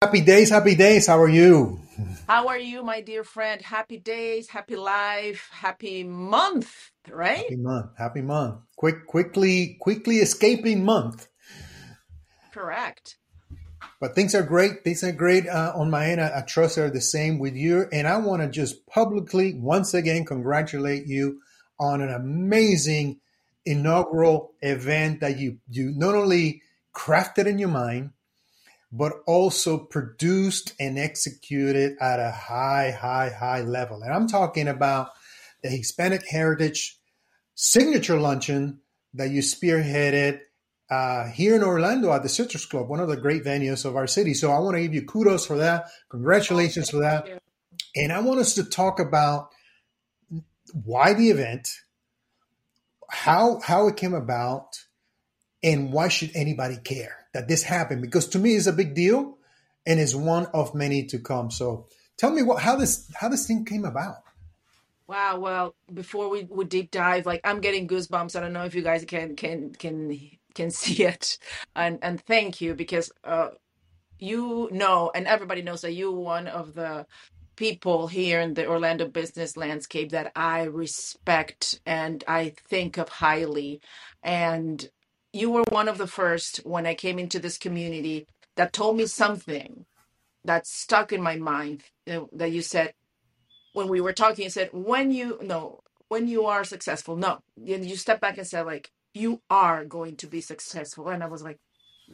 Happy days, happy days. How are you? How are you, my dear friend? Happy days, happy life, happy month, right? Happy month, happy month. Quick, quickly, quickly escaping month. Correct. But things are great. Things are great uh, on my end. I, I trust they're the same with you. And I want to just publicly, once again, congratulate you on an amazing inaugural event that you you not only crafted in your mind, but also produced and executed at a high, high, high level. And I'm talking about the Hispanic Heritage Signature Luncheon that you spearheaded uh, here in Orlando at the Citrus Club, one of the great venues of our city. So I want to give you kudos for that. Congratulations for that. And I want us to talk about why the event, how how it came about, and why should anybody care that this happened? Because to me, it's a big deal, and it's one of many to come. So tell me what how this how this thing came about. Wow. Well, before we, we deep dive, like I'm getting goosebumps. I don't know if you guys can can can can see it, and and thank you because uh you know and everybody knows that you one of the people here in the Orlando business landscape that I respect and I think of highly. And you were one of the first when I came into this community that told me something that stuck in my mind uh, that you said when we were talking you said when you no when you are successful no and you step back and said like you are going to be successful and i was like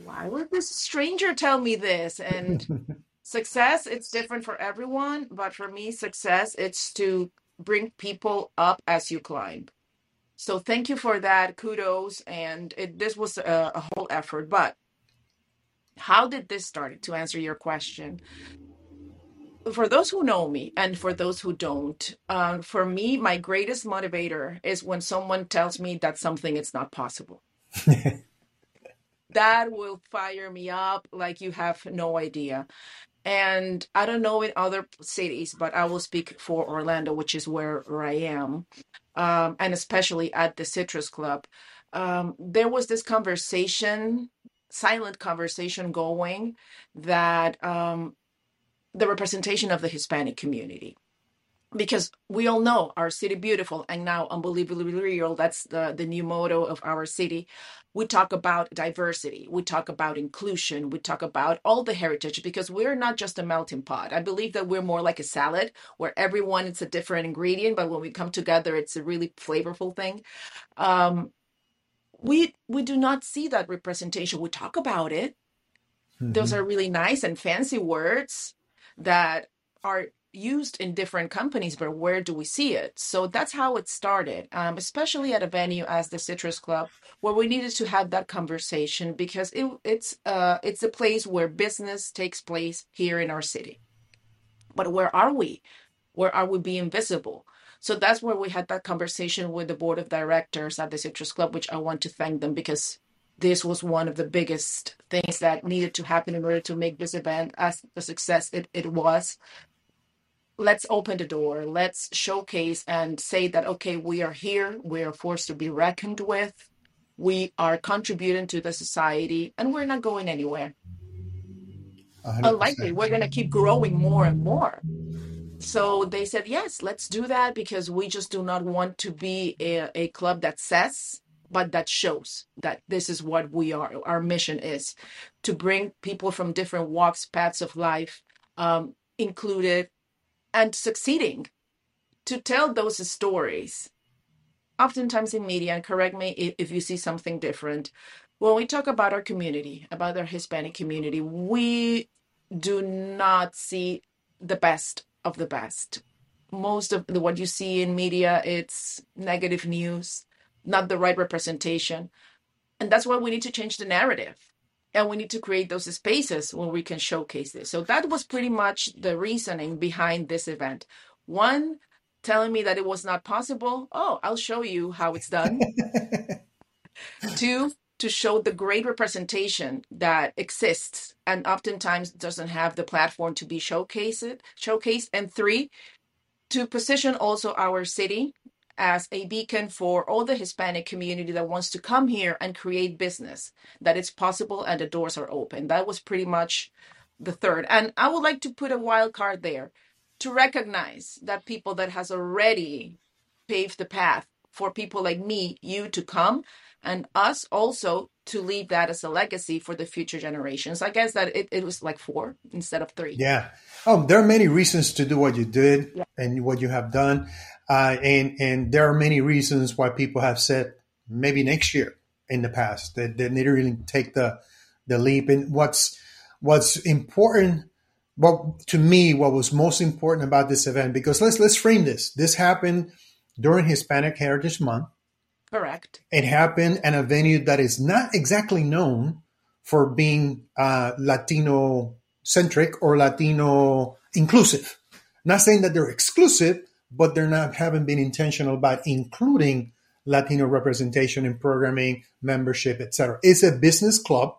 why would this stranger tell me this? And success it's different for everyone but for me success it's to bring people up as you climb so thank you for that. Kudos. And it, this was a, a whole effort. But how did this start to answer your question? For those who know me and for those who don't um, for me my greatest motivator is when someone tells me that something is not possible. That will fire me up like you have no idea. And i don't know in other cities but i will speak for orlando which is where i am um, and especially at the citrus club um, there was this conversation silent conversation going that um, the representation of the Hispanic community. Because we all know our city beautiful and now unbelievably real. That's the, the new motto of our city. We talk about diversity. We talk about inclusion. We talk about all the heritage because we're not just a melting pot. I believe that we're more like a salad where everyone it's a different ingredient, but when we come together, it's a really flavorful thing. Um, we we do not see that representation. We talk about it. Those Mhm. are really nice and fancy words that are used in different companies, but where do we see it? So that's how it started, um, especially at a venue as the Citrus Club, where we needed to have that conversation because it, it's uh, it's a place where business takes place here in our city. But where are we? Where are we being visible? So that's where we had that conversation with the board of directors at the Citrus Club, which I want to thank them because this was one of the biggest things that needed to happen in order to make this event as the success it, it was let's open the door let's showcase and say that okay we are here we are forced to be reckoned with we are contributing to the society and we're not going anywhere. A hundred unlikely we're going to keep growing more and more. So they said yes let's do that because we just do not want to be a, a club that says but that shows that this is what we are our mission is to bring people from different walks paths of life um, included and succeeding to tell those stories. Oftentimes in media and correct me if, you see something different when we talk about our community about our hispanic community we do not see the best of the best. Most of the, what you see in media it's negative news not the right representation. And that's why we need to change the narrative and we need to create those spaces where we can showcase this. So that was pretty much the reasoning behind this event. One telling me that it was not possible. Oh i'll show you how it's done. Two to show the great representation that exists and oftentimes doesn't have the platform to be showcased showcased. And three to position also our city as a beacon for all the Hispanic community that wants to come here and create business, that it's possible and the doors are open. That was pretty much the third. And I would like to put a wild card there to recognize that people that has already paved the path for people like me, you to come, and us also to leave that as a legacy for the future generations. I guess that it, it was like four instead of three. Yeah. Oh, there are many reasons to do what you did Yeah. and what you have done. Uh, and, and there are many reasons why people have said maybe next year in the past that they didn't really take the, the leap. And what's, what's important, well, to me, what was most important about this event, because let's, let's frame this. This happened during Hispanic Heritage Month. Correct. It happened in a venue that is not exactly known for being uh, Latino centric or Latino inclusive. Not saying that they're exclusive, but they're not haven't been intentional about including Latino representation in programming, membership, etc. It's a business club.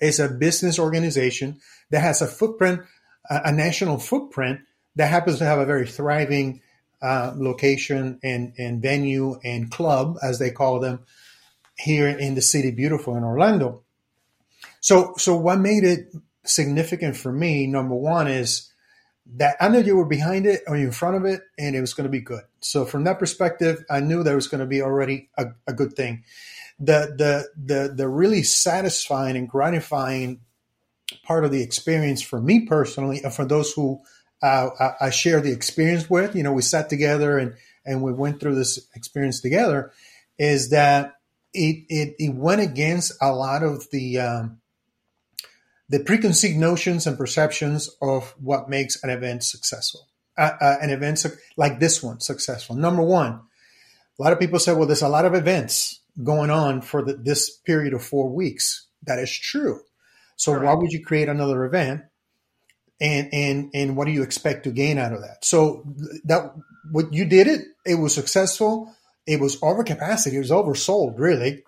It's a business organization that has a footprint, a a national footprint that happens to have a very thriving uh, location and, and venue and club, as they call them, here in the city, beautiful in Orlando. So, so what made it significant for me, number one, is that I knew you were behind it or in front of it, and it was going to be good. So, from that perspective, I knew there was going to be already a, a good thing. The, the the the really satisfying and gratifying part of the experience for me personally, and for those who uh, I, I share the experience with, you know, we sat together and and we went through this experience together, is that it it, it went against a lot of the um, the preconceived notions and perceptions of what makes an event successful. Uh, uh, an event suc- like this one successful. Number one, a lot of people say, well, there's a lot of events going on for the, this period of four weeks. That is true. So why would you create another event? And and and what do you expect to gain out of that? So that what you did it, it was successful. It was over capacity. It was oversold, really.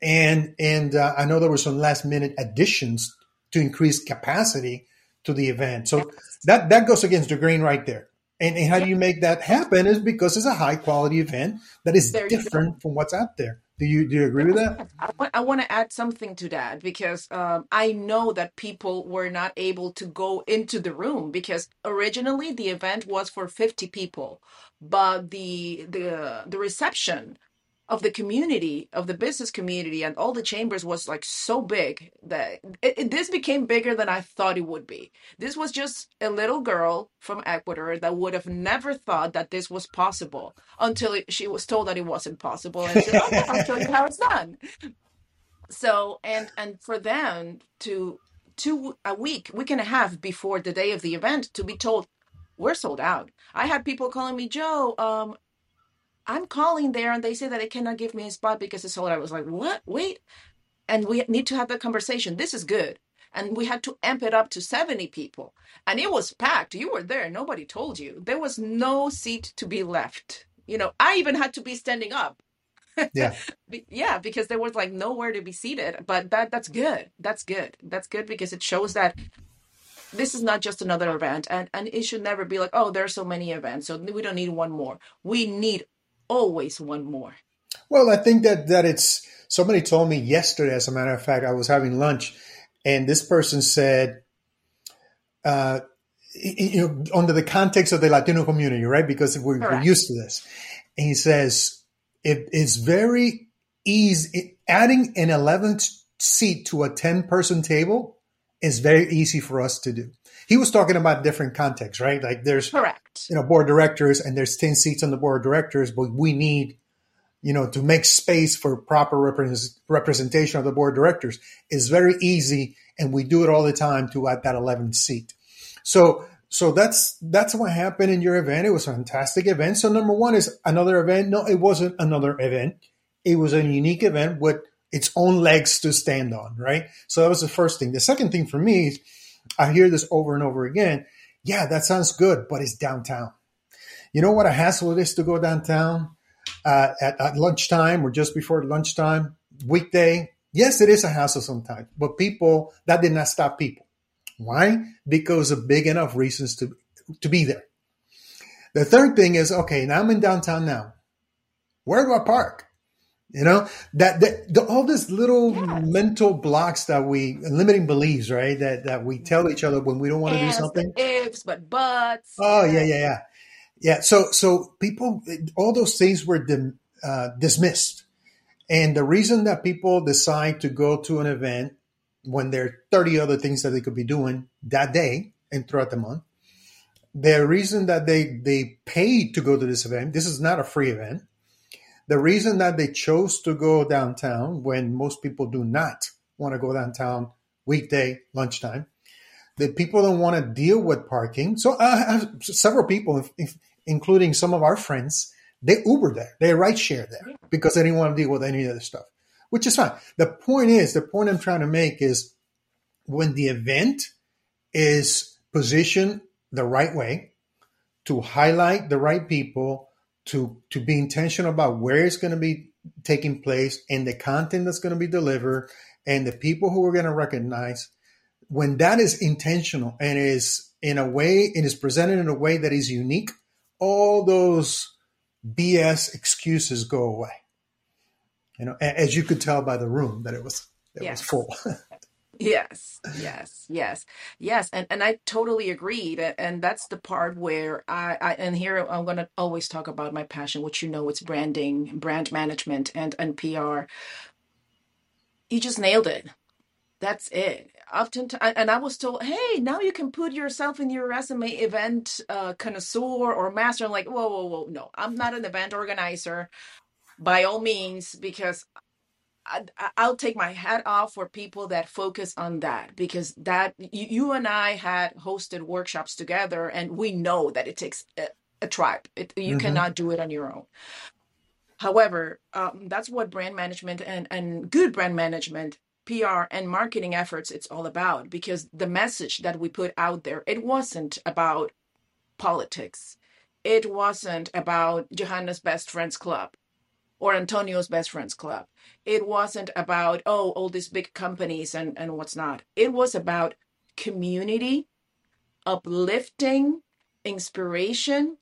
And and uh, I know there were some last minute additions to increase capacity to the event. So that that goes against the grain right there. And, and how do you make that happen? Is because it's a high quality event that is There different from what's out there. Do you do you agree with that? I want, I want to add something to that because um, I know that people were not able to go into the room because originally the event was for 50 people, but the the the reception of the community, of the business community, and all the chambers was like so big that it, it- this became bigger than I thought it would be. This was just a little girl from Ecuador that would have never thought that this was possible until it, she was told that it wasn't possible, and said, "Okay, I'll show you how it's done." So, and and for them to two a week, week and a half before the day of the event, to be told we're sold out. I had people calling me, Joe. Um, I'm calling there and they say that they cannot give me a spot because it's sold. I was like, what? Wait. And we need to have that conversation. This is good. And we had to amp it up to 70 people. And it was packed. You were there. Nobody told you. There was no seat to be left. You know, I even had to be standing up. Yeah. Be- yeah, because there was like nowhere to be seated. But that that's good. That's good. That's good because it shows that this is not just another event and and it should never be like, oh, there's so many events, so we don't need one more. We need always one more. Well, I think that that it's somebody told me yesterday. As a matter of fact, I was having lunch, and this person said, uh, you know, under the context of the Latino community, right? Because we're, we're used to this, and he says it is very easy. Adding an 11th seat to a 10 person table is very easy for us to do. He was talking about different contexts, right? Like there's Correct. you know board directors and there's 10 seats on the board of directors but we need you know to make space for proper repres representation of the board of directors. Is very easy and we do it all the time to add that 11th seat. So so that's that's what happened in your event. It was a fantastic event. So number one is another event. No it wasn't another event. It was a unique event with its own legs to stand on right? So that was the first thing. The second thing for me is i hear this over and over again yeah that sounds good but it's downtown you know what a hassle it is to go downtown uh, at, at lunchtime or just before lunchtime, weekday? Yes, it is a hassle sometimes, but people, that did not stop people. Why? Because of big enough reasons to, to be there. The third thing is, okay, now I'm in downtown now. Where do I park? You know that, that the, all these little Yes. mental blocks that we limiting beliefs, right? That that we tell each other when we don't want to do something. ifs, but buts. Oh yeah, yeah, yeah, yeah. So so people, all those things were dim, uh, dismissed, and the reason that people decide to go to an event when there are thirty other things that they could be doing that day and throughout the month, the reason that they they paid to go to this event, this is not a free event the reason that they chose to go downtown when most people do not want to go downtown weekday lunchtime, the people don't want to deal with parking. So I have several people, including some of our friends, they Uber there, they ride share there because they didn't want to deal with any of this stuff, which is fine. The point is, the point I'm trying to make is when the event is positioned the right way to highlight the right people, to to be intentional about where it's going to be taking place and the content that's going to be delivered and the people who are going to recognize. When that is intentional and is in a way and is presented in a way that is unique all those bs excuses go away. You know as you could tell by the room that it was it was full Yes, yes, yes, yes, and and I totally agreed, and that's the part where I, I and here I'm to always talk about my passion, which you know it's branding, brand management, and and PR. You just nailed it. That's it. Often, and I was told, hey, now you can put yourself in your resume, event uh, connoisseur or master. I'm like, whoa, whoa, whoa, no, I'm not an event organizer by all means, because I, I'll take my hat off for people that focus on that because that you, you and I had hosted workshops together, and we know that it takes a, a tribe. It, you hmm cannot do it on your own. However, um, that's what brand management and and good brand management, PR and marketing efforts it's all about because the message that we put out there it wasn't about politics. It wasn't about Johanna's best friends club or Antonio's best friends club. It wasn't about, oh, all these big companies and, and what's not. It was about community, uplifting, inspiration,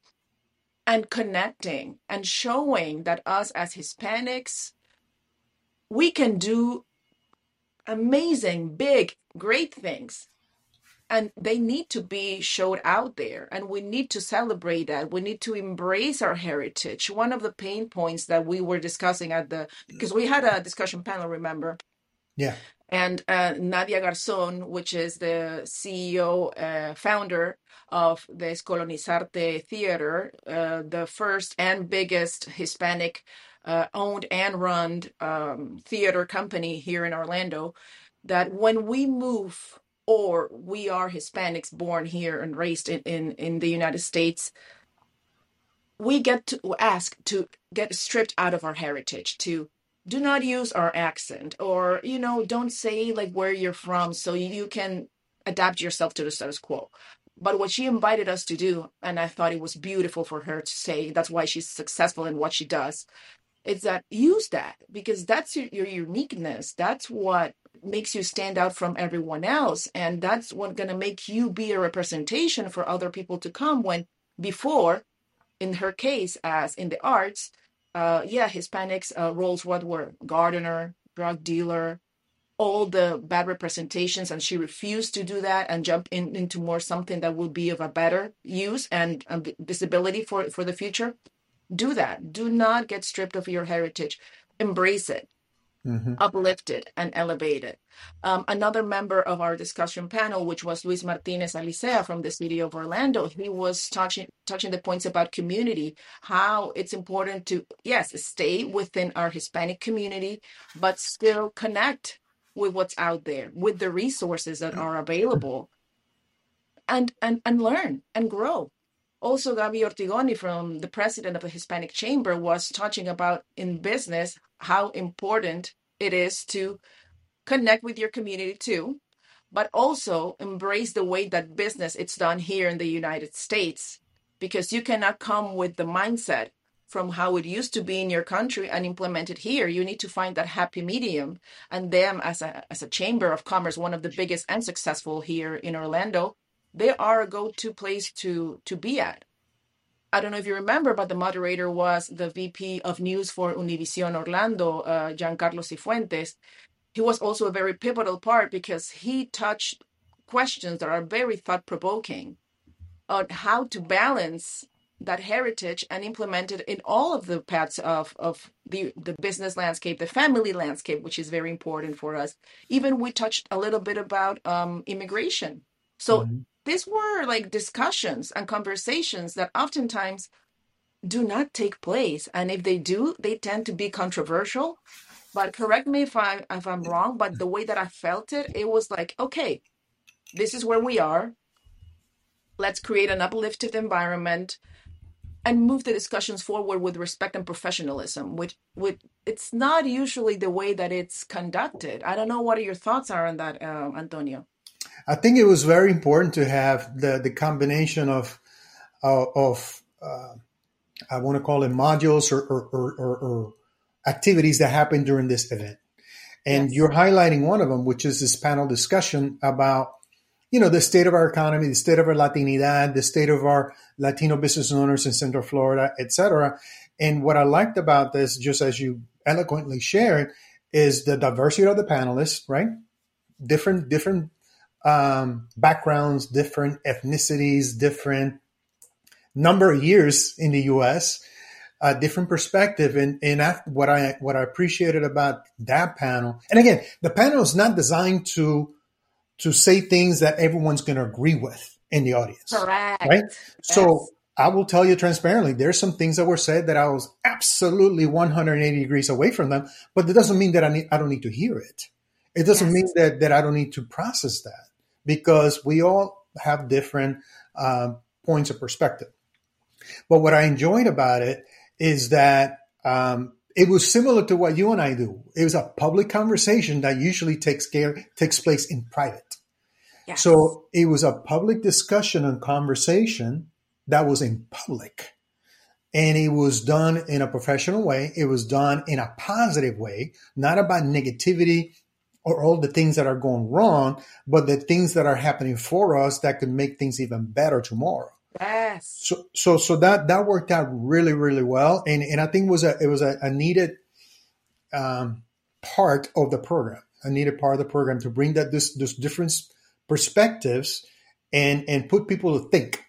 and connecting and showing that us as Hispanics, we can do amazing, big, great things. And they need to be showed out there, and we need to celebrate that. We need to embrace our heritage. One of the pain points that we were discussing at the because we had a discussion panel, remember, yeah and uh, Nadia Garzón, which is the CEO, uh, founder of the Escolonizarte Theater, uh, the first and biggest Hispanic uh, owned and run um, theater company here in Orlando, that when we move or we are Hispanics born here and raised in, in, in the United States, we get to ask to get stripped out of our heritage to do not use our accent or you know don't say like where you're from so you can adapt yourself to the status quo. But what she invited us to do and i thought it was beautiful for her to say that's why she's successful in what she does is that use that because that's your, your uniqueness that's what makes you stand out from everyone else and that's what going to make you be a representation for other people to come when before in her case, as in the arts, uh, yeah, Hispanics uh, roles what were gardener, drug dealer, all the bad representations, and she refused to do that and jump in, into more something that will be of a better use and um, visibility for for the future. Do that. Do not get stripped of your heritage. Embrace it hmm it, and elevated. Um, another member of our discussion panel, which was Luis Martinez Alicea from the city of Orlando, he was touching touching the points about community, how it's important to yes stay within our Hispanic community, but still connect with what's out there, with the resources that are available, and and and learn and grow. Also, Gabi Ortigoni, from the president of the Hispanic Chamber, was touching about in business how important it is to connect with your community too, but also embrace the way that business it's done here in the United States, because you cannot come with the mindset from how it used to be in your country and implement it here. You need to find that happy medium. And them as a as a chamber of commerce, one of the biggest and successful here in Orlando, they are a go-to place to to be at I don't know if you remember, but the moderator was the VP of News for Univision Orlando, uh, Giancarlo Cifuentes. He was also a very pivotal part because he touched questions that are very thought provoking on how to balance that heritage and implement it in all of the paths of, of the, the business landscape, the family landscape, which is very important for us. Even we touched a little bit about um, immigration. So Mhm. These were like discussions and conversations that oftentimes do not take place. And if they do, they tend to be controversial. But correct me if I if I'm wrong, but the way that I felt it, it was like, okay, this is where we are. Let's create an uplifted environment and move the discussions forward with respect and professionalism, which which it's not usually the way that it's conducted. I don't know what your thoughts are on that, um, Antonio. I think it was very important to have the the combination of uh, of uh, I want to call it modules or or, or, or or activities that happen during this event. And Yes. you're highlighting one of them, which is this panel discussion about you know the state of our economy, the state of our Latinidad, the state of our Latino business owners in Central Florida, et cetera. And what I liked about this, just as you eloquently shared, is the diversity of the panelists, right? Different different um, backgrounds, different ethnicities, different number of years in the U.S., a different perspective. And and af- what I what I appreciated about that panel, and again, the panel is not designed to to say things that everyone's going to agree with in the audience, Correct. right? So I will tell you transparently, there's some things that were said that I was absolutely 180 degrees away from them, but that doesn't mean that I need I don't need to hear it. It doesn't mean that that I don't need to process that because we all have different um, points of perspective. But what I enjoyed about it is that um, it was similar to what you and I do. It was a public conversation that usually takes care takes place in private. Yes. So it was a public discussion and conversation that was in public. And it was done in a professional way. It was done in a positive way, not about negativity or all the things that are going wrong, but the things that are happening for us that could make things even better tomorrow. Yes. So, so, so that that worked out really, really well, and and I think it was a it was a, a needed um, part of the program, a needed part of the program to bring that this this different perspectives and and put people to think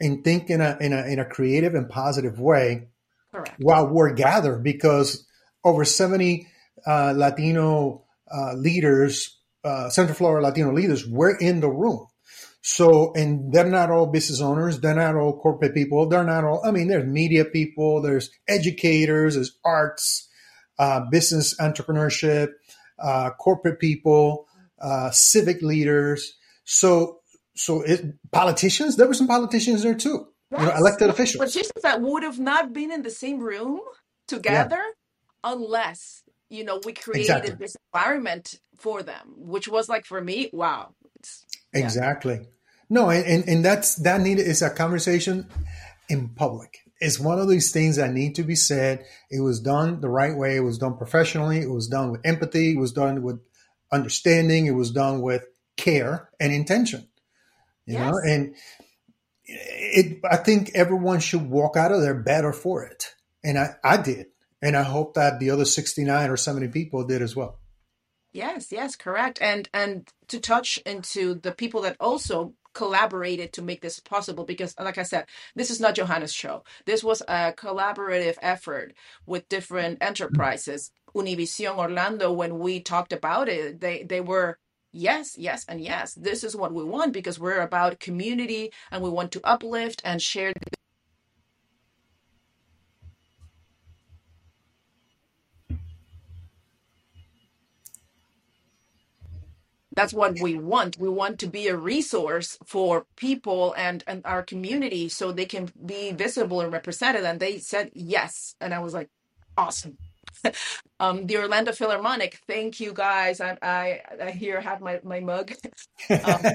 and think in a in a in a creative and positive way Correct. while we're gathered because over 70 uh, Latino uh, leaders, uh, Central Florida Latino leaders, were in the room. So, and they're not all business owners. They're not all corporate people. They're not all, I mean, there's media people, there's educators, there's arts, uh, business entrepreneurship, uh, corporate people, uh, civic leaders. So, so it, politicians, there were some politicians there too, you know, elected officials. Politicians that would have not been in the same room Yeah, together unless, you know, we exactly. created this environment for them, which was like for me, wow. It's, yeah. Exactly. No, and, and, and that's that need is a conversation in public. It's one of these things that need to be said. It was done the right way. It was done professionally. It was done with empathy. It was done with understanding. It was done with care and intention. You know, Yes. and it. I think everyone should walk out of there better for it, and I, I did, and I hope that the other sixty nine or seventy people did as well. Yes, yes, correct. And and to touch into the people that also collaborated to make this possible because like I said, this is not Johanna's show. This was a collaborative effort with different enterprises. Univision Orlando when we talked about it, they they were yes, yes and yes. This is what we want because we're about community and we want to uplift and share that's what we want. We want to be a resource for people and and our community so they can be visible and represented. And they said yes. And i was like awesome. Um the orlando philharmonic thank you guys. I i, I here have my my mug. Um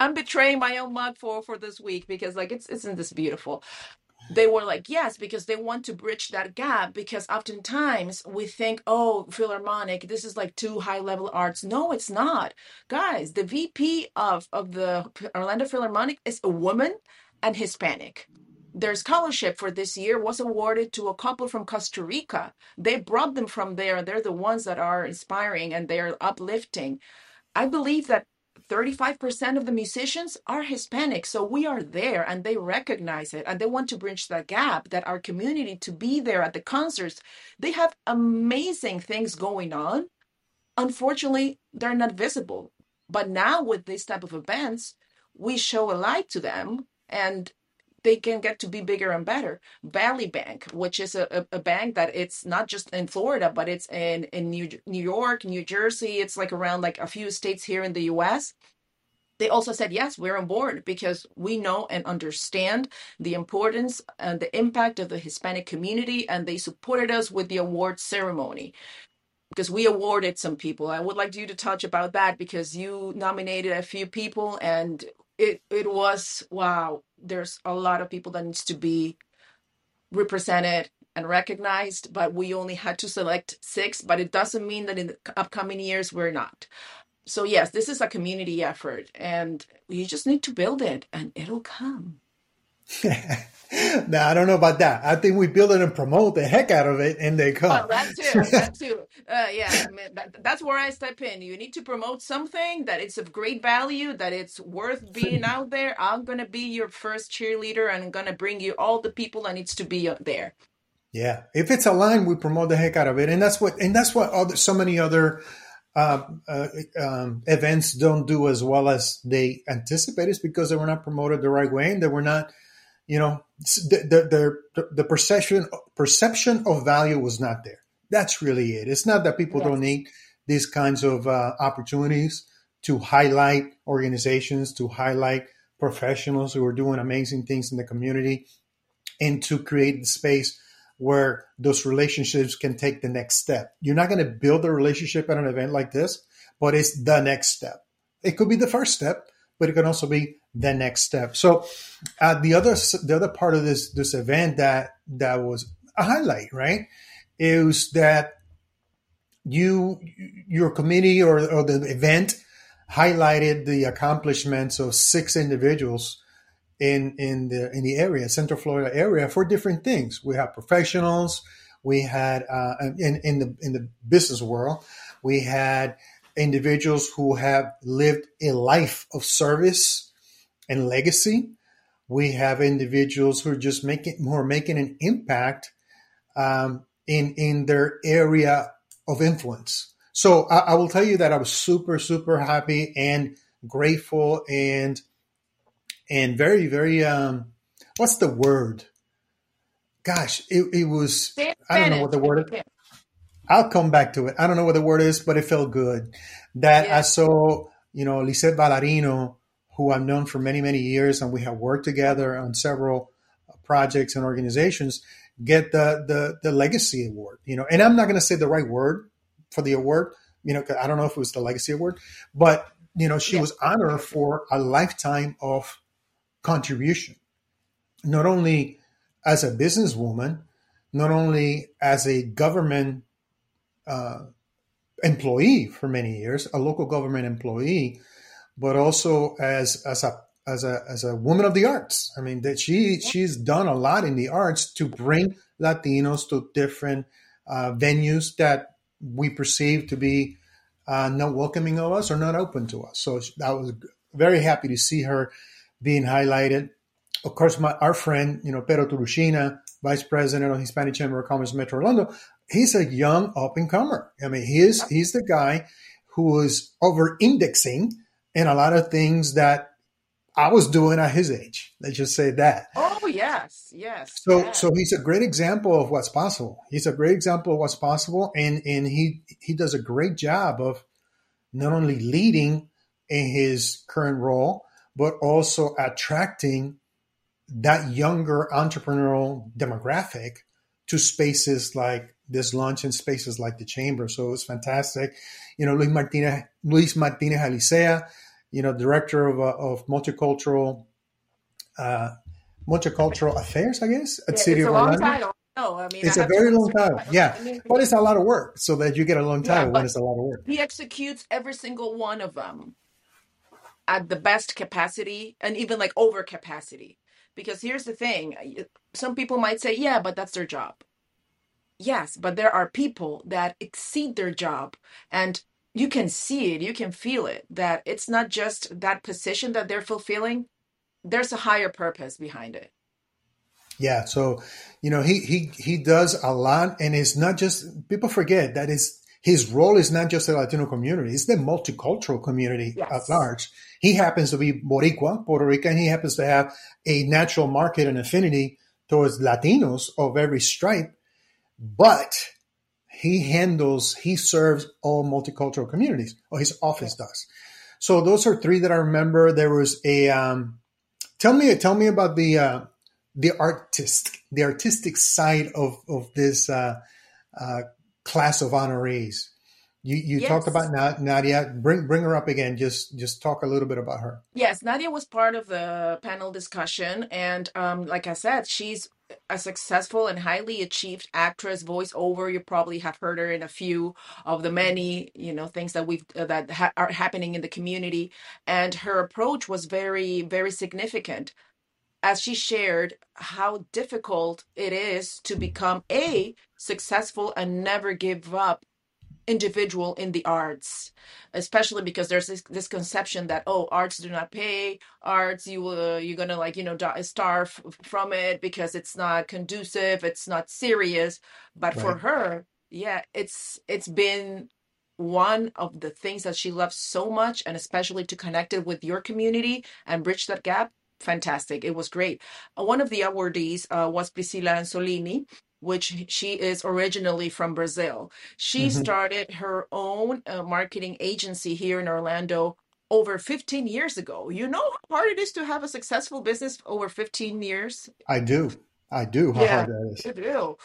i'm betraying my own mug for for this week because like it's isn't this beautiful they were like yes because they want to bridge that gap because oftentimes we think oh philharmonic this is like too high level arts no it's not guys the vp of of the orlando philharmonic is a woman and hispanic their scholarship for this year was awarded to a couple from Costa Rica. They brought them from there. They're the ones that are inspiring and they're uplifting. I believe that 35% of the musicians are Hispanic. So we are there and they recognize it and they want to bridge that gap that our community to be there at the concerts. They have amazing things going on. Unfortunately, they're not visible. But now with this type of events, we show a light to them and they can get to be bigger and better. Valley Bank, which is a, a, bank that it's not just in Florida, but it's in, in New, New York, New Jersey. It's like around like a few states here in the US. They also said, yes, we're on board because we know and understand the importance and the impact of the Hispanic community, and they supported us with the award ceremony because we awarded some people. I would like you to touch about that because you nominated a few people and it it was wow, there's a lot of people that needs to be represented and recognized, but we only had to select 6, but it doesn't mean that in the upcoming years we're not. So yes, this is a community effort and you just need to build it and it'll come. now I don't know about that. I think we build it and promote the heck out of it, and they come. Oh, that too. That too. Uh, yeah, I mean, that, that's where I step in. You need to promote something that it's of great value, that it's worth being out there. I'm gonna be your first cheerleader, and I'm gonna bring you all the people that needs to be there. Yeah, if it's aligned, we promote the heck out of it, and that's what and that's what other so many other uh, uh, um, events don't do as well as they anticipate. Is because they were not promoted the right way, and they were not you know the, the the, the perception perception of value was not there. That's really it. It's not that people yes. don't need these kinds of uh, opportunities to highlight organizations to highlight professionals who are doing amazing things in the community and to create the space where those relationships can take the next step. You're not going to build a relationship at an event like this but it's the next step. It could be the first step but it can also be the next step. So uh, the other the other part of this this event that that was a highlight, right, is that you your committee or, or the event highlighted the accomplishments of six individuals in in the in the area, Central Florida area, for different things. We have professionals. We had uh, in in the in the business world, we had individuals who have lived a life of service and legacy. We have individuals who are just making who are making an impact um, in in their area of influence. So I, I will tell you that I was super super happy and grateful and and very very um, what's the word? Gosh, it, it was I don't know what the word is. I'll come back to it. I don't know what the word is, but it felt good that yeah. I saw, you know, Lisette Ballarino who I've known for many, many years, and we have worked together on several projects and organizations, get the the, the legacy award. You know, and I'm not going to say the right word for the award. You know, I don't know if it was the legacy award, but you know, she yeah. was honored for a lifetime of contribution, not only as a businesswoman, not only as a government uh, employee for many years, a local government employee, but also as as a as a as a woman of the arts. I mean that she she's done a lot in the arts to bring Latinos to different uh, venues that we perceive to be uh, not welcoming of us or not open to us. So I was very happy to see her being highlighted. Of course, my our friend, you know, Pedro Turushina, Vice President of Hispanic Chamber of Commerce Metro Orlando, he's a young up and comer. I mean, he is he's the guy who is over indexing in a lot of things that I was doing at his age. Let's just say that. Oh yes, yes. So yes. so he's a great example of what's possible. He's a great example of what's possible, and and he he does a great job of not only leading in his current role, but also attracting that younger entrepreneurial demographic to spaces like this lunch in spaces like the chamber. So it's fantastic. You know, Luis Martinez, Luis Martinez Alicea you know, director of, uh, of multicultural uh, multicultural affairs, I guess, at yeah, City of Orlando. No, I mean, it's I a very long title. Yeah, but it's a lot of work, so that you get a long title yeah, when it's a lot of work. He executes every single one of them at the best capacity, and even like over capacity. Because here's the thing some people might say, yeah, but that's their job. Yes, but there are people that exceed their job and you can see it, you can feel it, that it's not just that position that they're fulfilling, there's a higher purpose behind it. Yeah, so you know he he he does a lot, and it's not just people forget that is his role is not just the Latino community; it's the multicultural community Yes. at large. He happens to be Boricua, Puerto Rican. And he happens to have a natural market and affinity towards Latinos of every stripe, but he handles he serves all multicultural communities, or his office does. So those are three that I remember. There was a um, tell me tell me about the uh, the artist the artistic side of of this uh, uh, class of honorees. You you talked Yes. about Na- Nadia. Bring bring her up again. Just just talk a little bit about her. Yes, Nadia was part of the panel discussion, and um, like I said, she's a successful and highly achieved actress, voiceover. You probably have heard her in a few of the many, you know, things that we've uh, that ha- are happening in the community. And her approach was very, very significant, as she shared how difficult it is to become a successful and never give up individual in the arts especially because there's this, this conception that oh arts do not pay. Arts you uh, you're gonna like you know die, starve from it because it's not conducive it's not serious. But for Right. her yeah it's it's been one of the things that she loves so much and especially to connect it with your community and bridge that gap fantastic. It was great. Uh, one of the awardees uh, was priscilla ansolini which she is originally from brazil she hmm started her own uh, marketing agency here in Orlando over 15 years ago. You know how hard it is to have a successful business over 15 years? I do. I do. How Yeah, hard that is. you do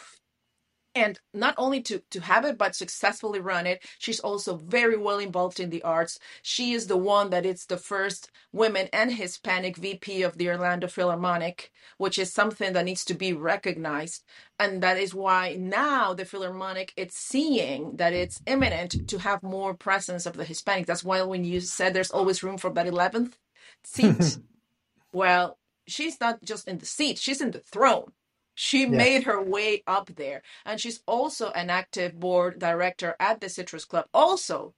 and not only to to have it but successfully run it. She's also very well involved in the arts. She is the one that is the first women and hispanic vp of the orlando philharmonic which is something that needs to be recognized. And that is why now the philharmonic it's seeing that it's imminent to have more presence of the hispanic. That's why when you said there's always room for that 11th seat well, she's not just in the seat, she's in the throne. She yeah. made her way up there. And she's also an active board director at the Citrus Club, also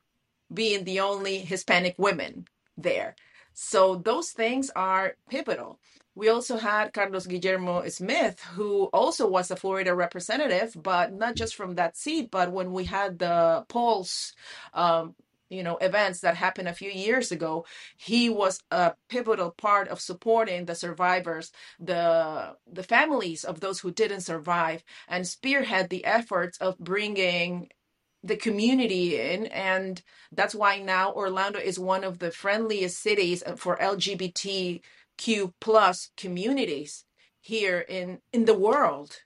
being the only Hispanic women there. So those things are pivotal. We also had Carlos Guillermo Smith, who also was a Florida representative, but not just from that seat, but when we had the Pulse um, you know, events that happened a few years ago, he was a pivotal part of supporting the survivors, the the families of those who didn't survive, and spearhead the efforts of bringing the community in and that's why now orlando is one of the friendliest cities uh, for lgbtq plus communities here in in the world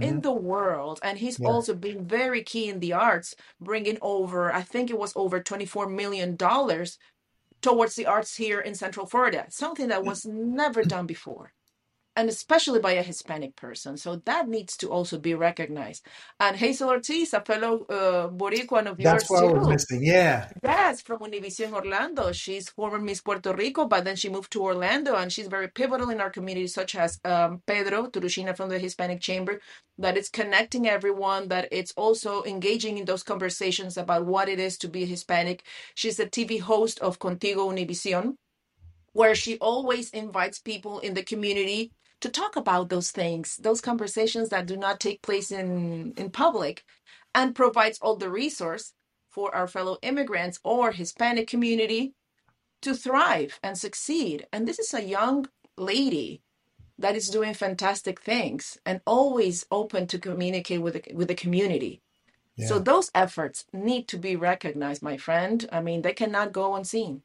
in hmm the world and he's Yeah. also been very key in the arts bringing over i think it was over 24 million dollars towards the arts here in central florida something that was never done before and especially by a Hispanic person. So that needs to also be recognized. And Hazel Ortiz, a fellow uh, Boricuan of That's yours what I was listening. Yeah. Yes, from Univision Orlando. She's former Miss Puerto Rico, but then she moved to Orlando and she's very pivotal in our community, such as um, Pedro Turushina from the Hispanic Chamber, that it's connecting everyone, that it's also engaging in those conversations about what it is to be Hispanic. She's the TV host of Contigo Univision where she always invites people in the community to talk about those things, those conversations that do not take place in, in public, and provides all the resource for our fellow immigrants or Hispanic community to thrive and succeed. And this is a young lady that is doing fantastic things and always open to communicate with the, with the community. So those efforts need to be recognized, my friend. I mean, they cannot go unseen.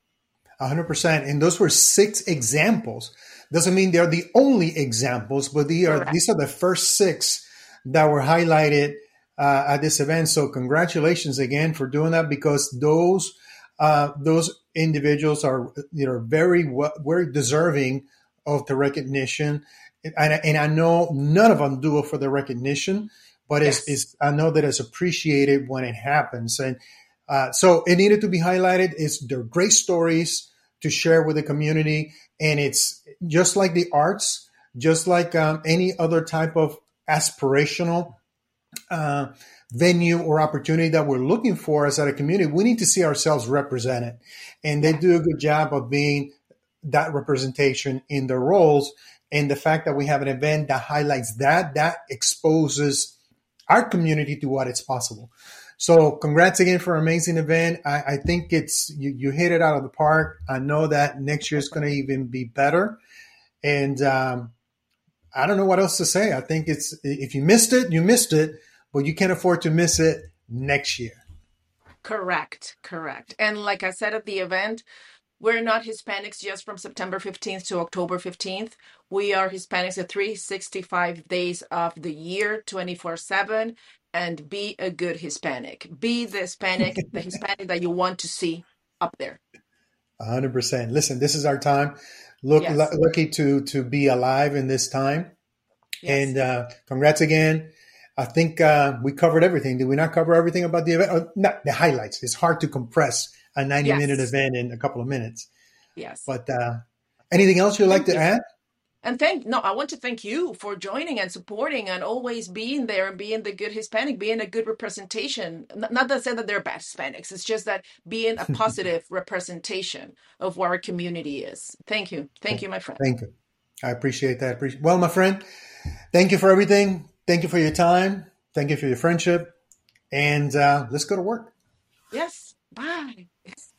100%. And those were six examples. Doesn't mean they're the only examples, but they are, Correct. these are the first six that were highlighted uh, at this event. So congratulations again for doing that because those uh, those individuals are you know very very deserving of the recognition. And, and I know none of them do it for the recognition, but Yes. it's I know that it's appreciated when it happens. And uh, so it needed to be highlighted. It's they're great stories to share with the community, and it's just like the arts. just like um, any other type of aspirational uh, venue or opportunity that we're looking for as a community, we need to see ourselves represented. And they do a good job of being that representation in their roles. And the fact that we have an event that highlights that, that exposes our community to what is possible. So congrats again for an amazing event. I, I think it's you, you, hit it out of the park. I know that next year is going to even be better. And um, I don't know what else to say. I think it's if you missed it, you missed it, but you can't afford to miss it next year. Correct, correct. And like I said at the event, we're not Hispanics just from September 15th to October 15th. We are Hispanics at 365 days of the year, 24 7. And be a good Hispanic. Be the Hispanic, the Hispanic that you want to see up there. 100%. Listen, this is our time. Look, yes. l- lucky to to be alive in this time. Yes. And uh, congrats again. I think uh, we covered everything. Did we not cover everything about the event? Uh, not the highlights. It's hard to compress a 90 yes. minute event in a couple of minutes. Yes. But uh, anything else you'd like to add? And thank no, I want to thank you for joining and supporting and always being there and being the good Hispanic, being a good representation. Not that say that they're bad Hispanics. It's just that being a positive representation of what our community is. Thank you. Thank you, my friend. Thank you. I appreciate that. Well, my friend, thank you for everything. Thank you for your time. Thank you for your friendship. And uh, let's go to work. Yes. Bye.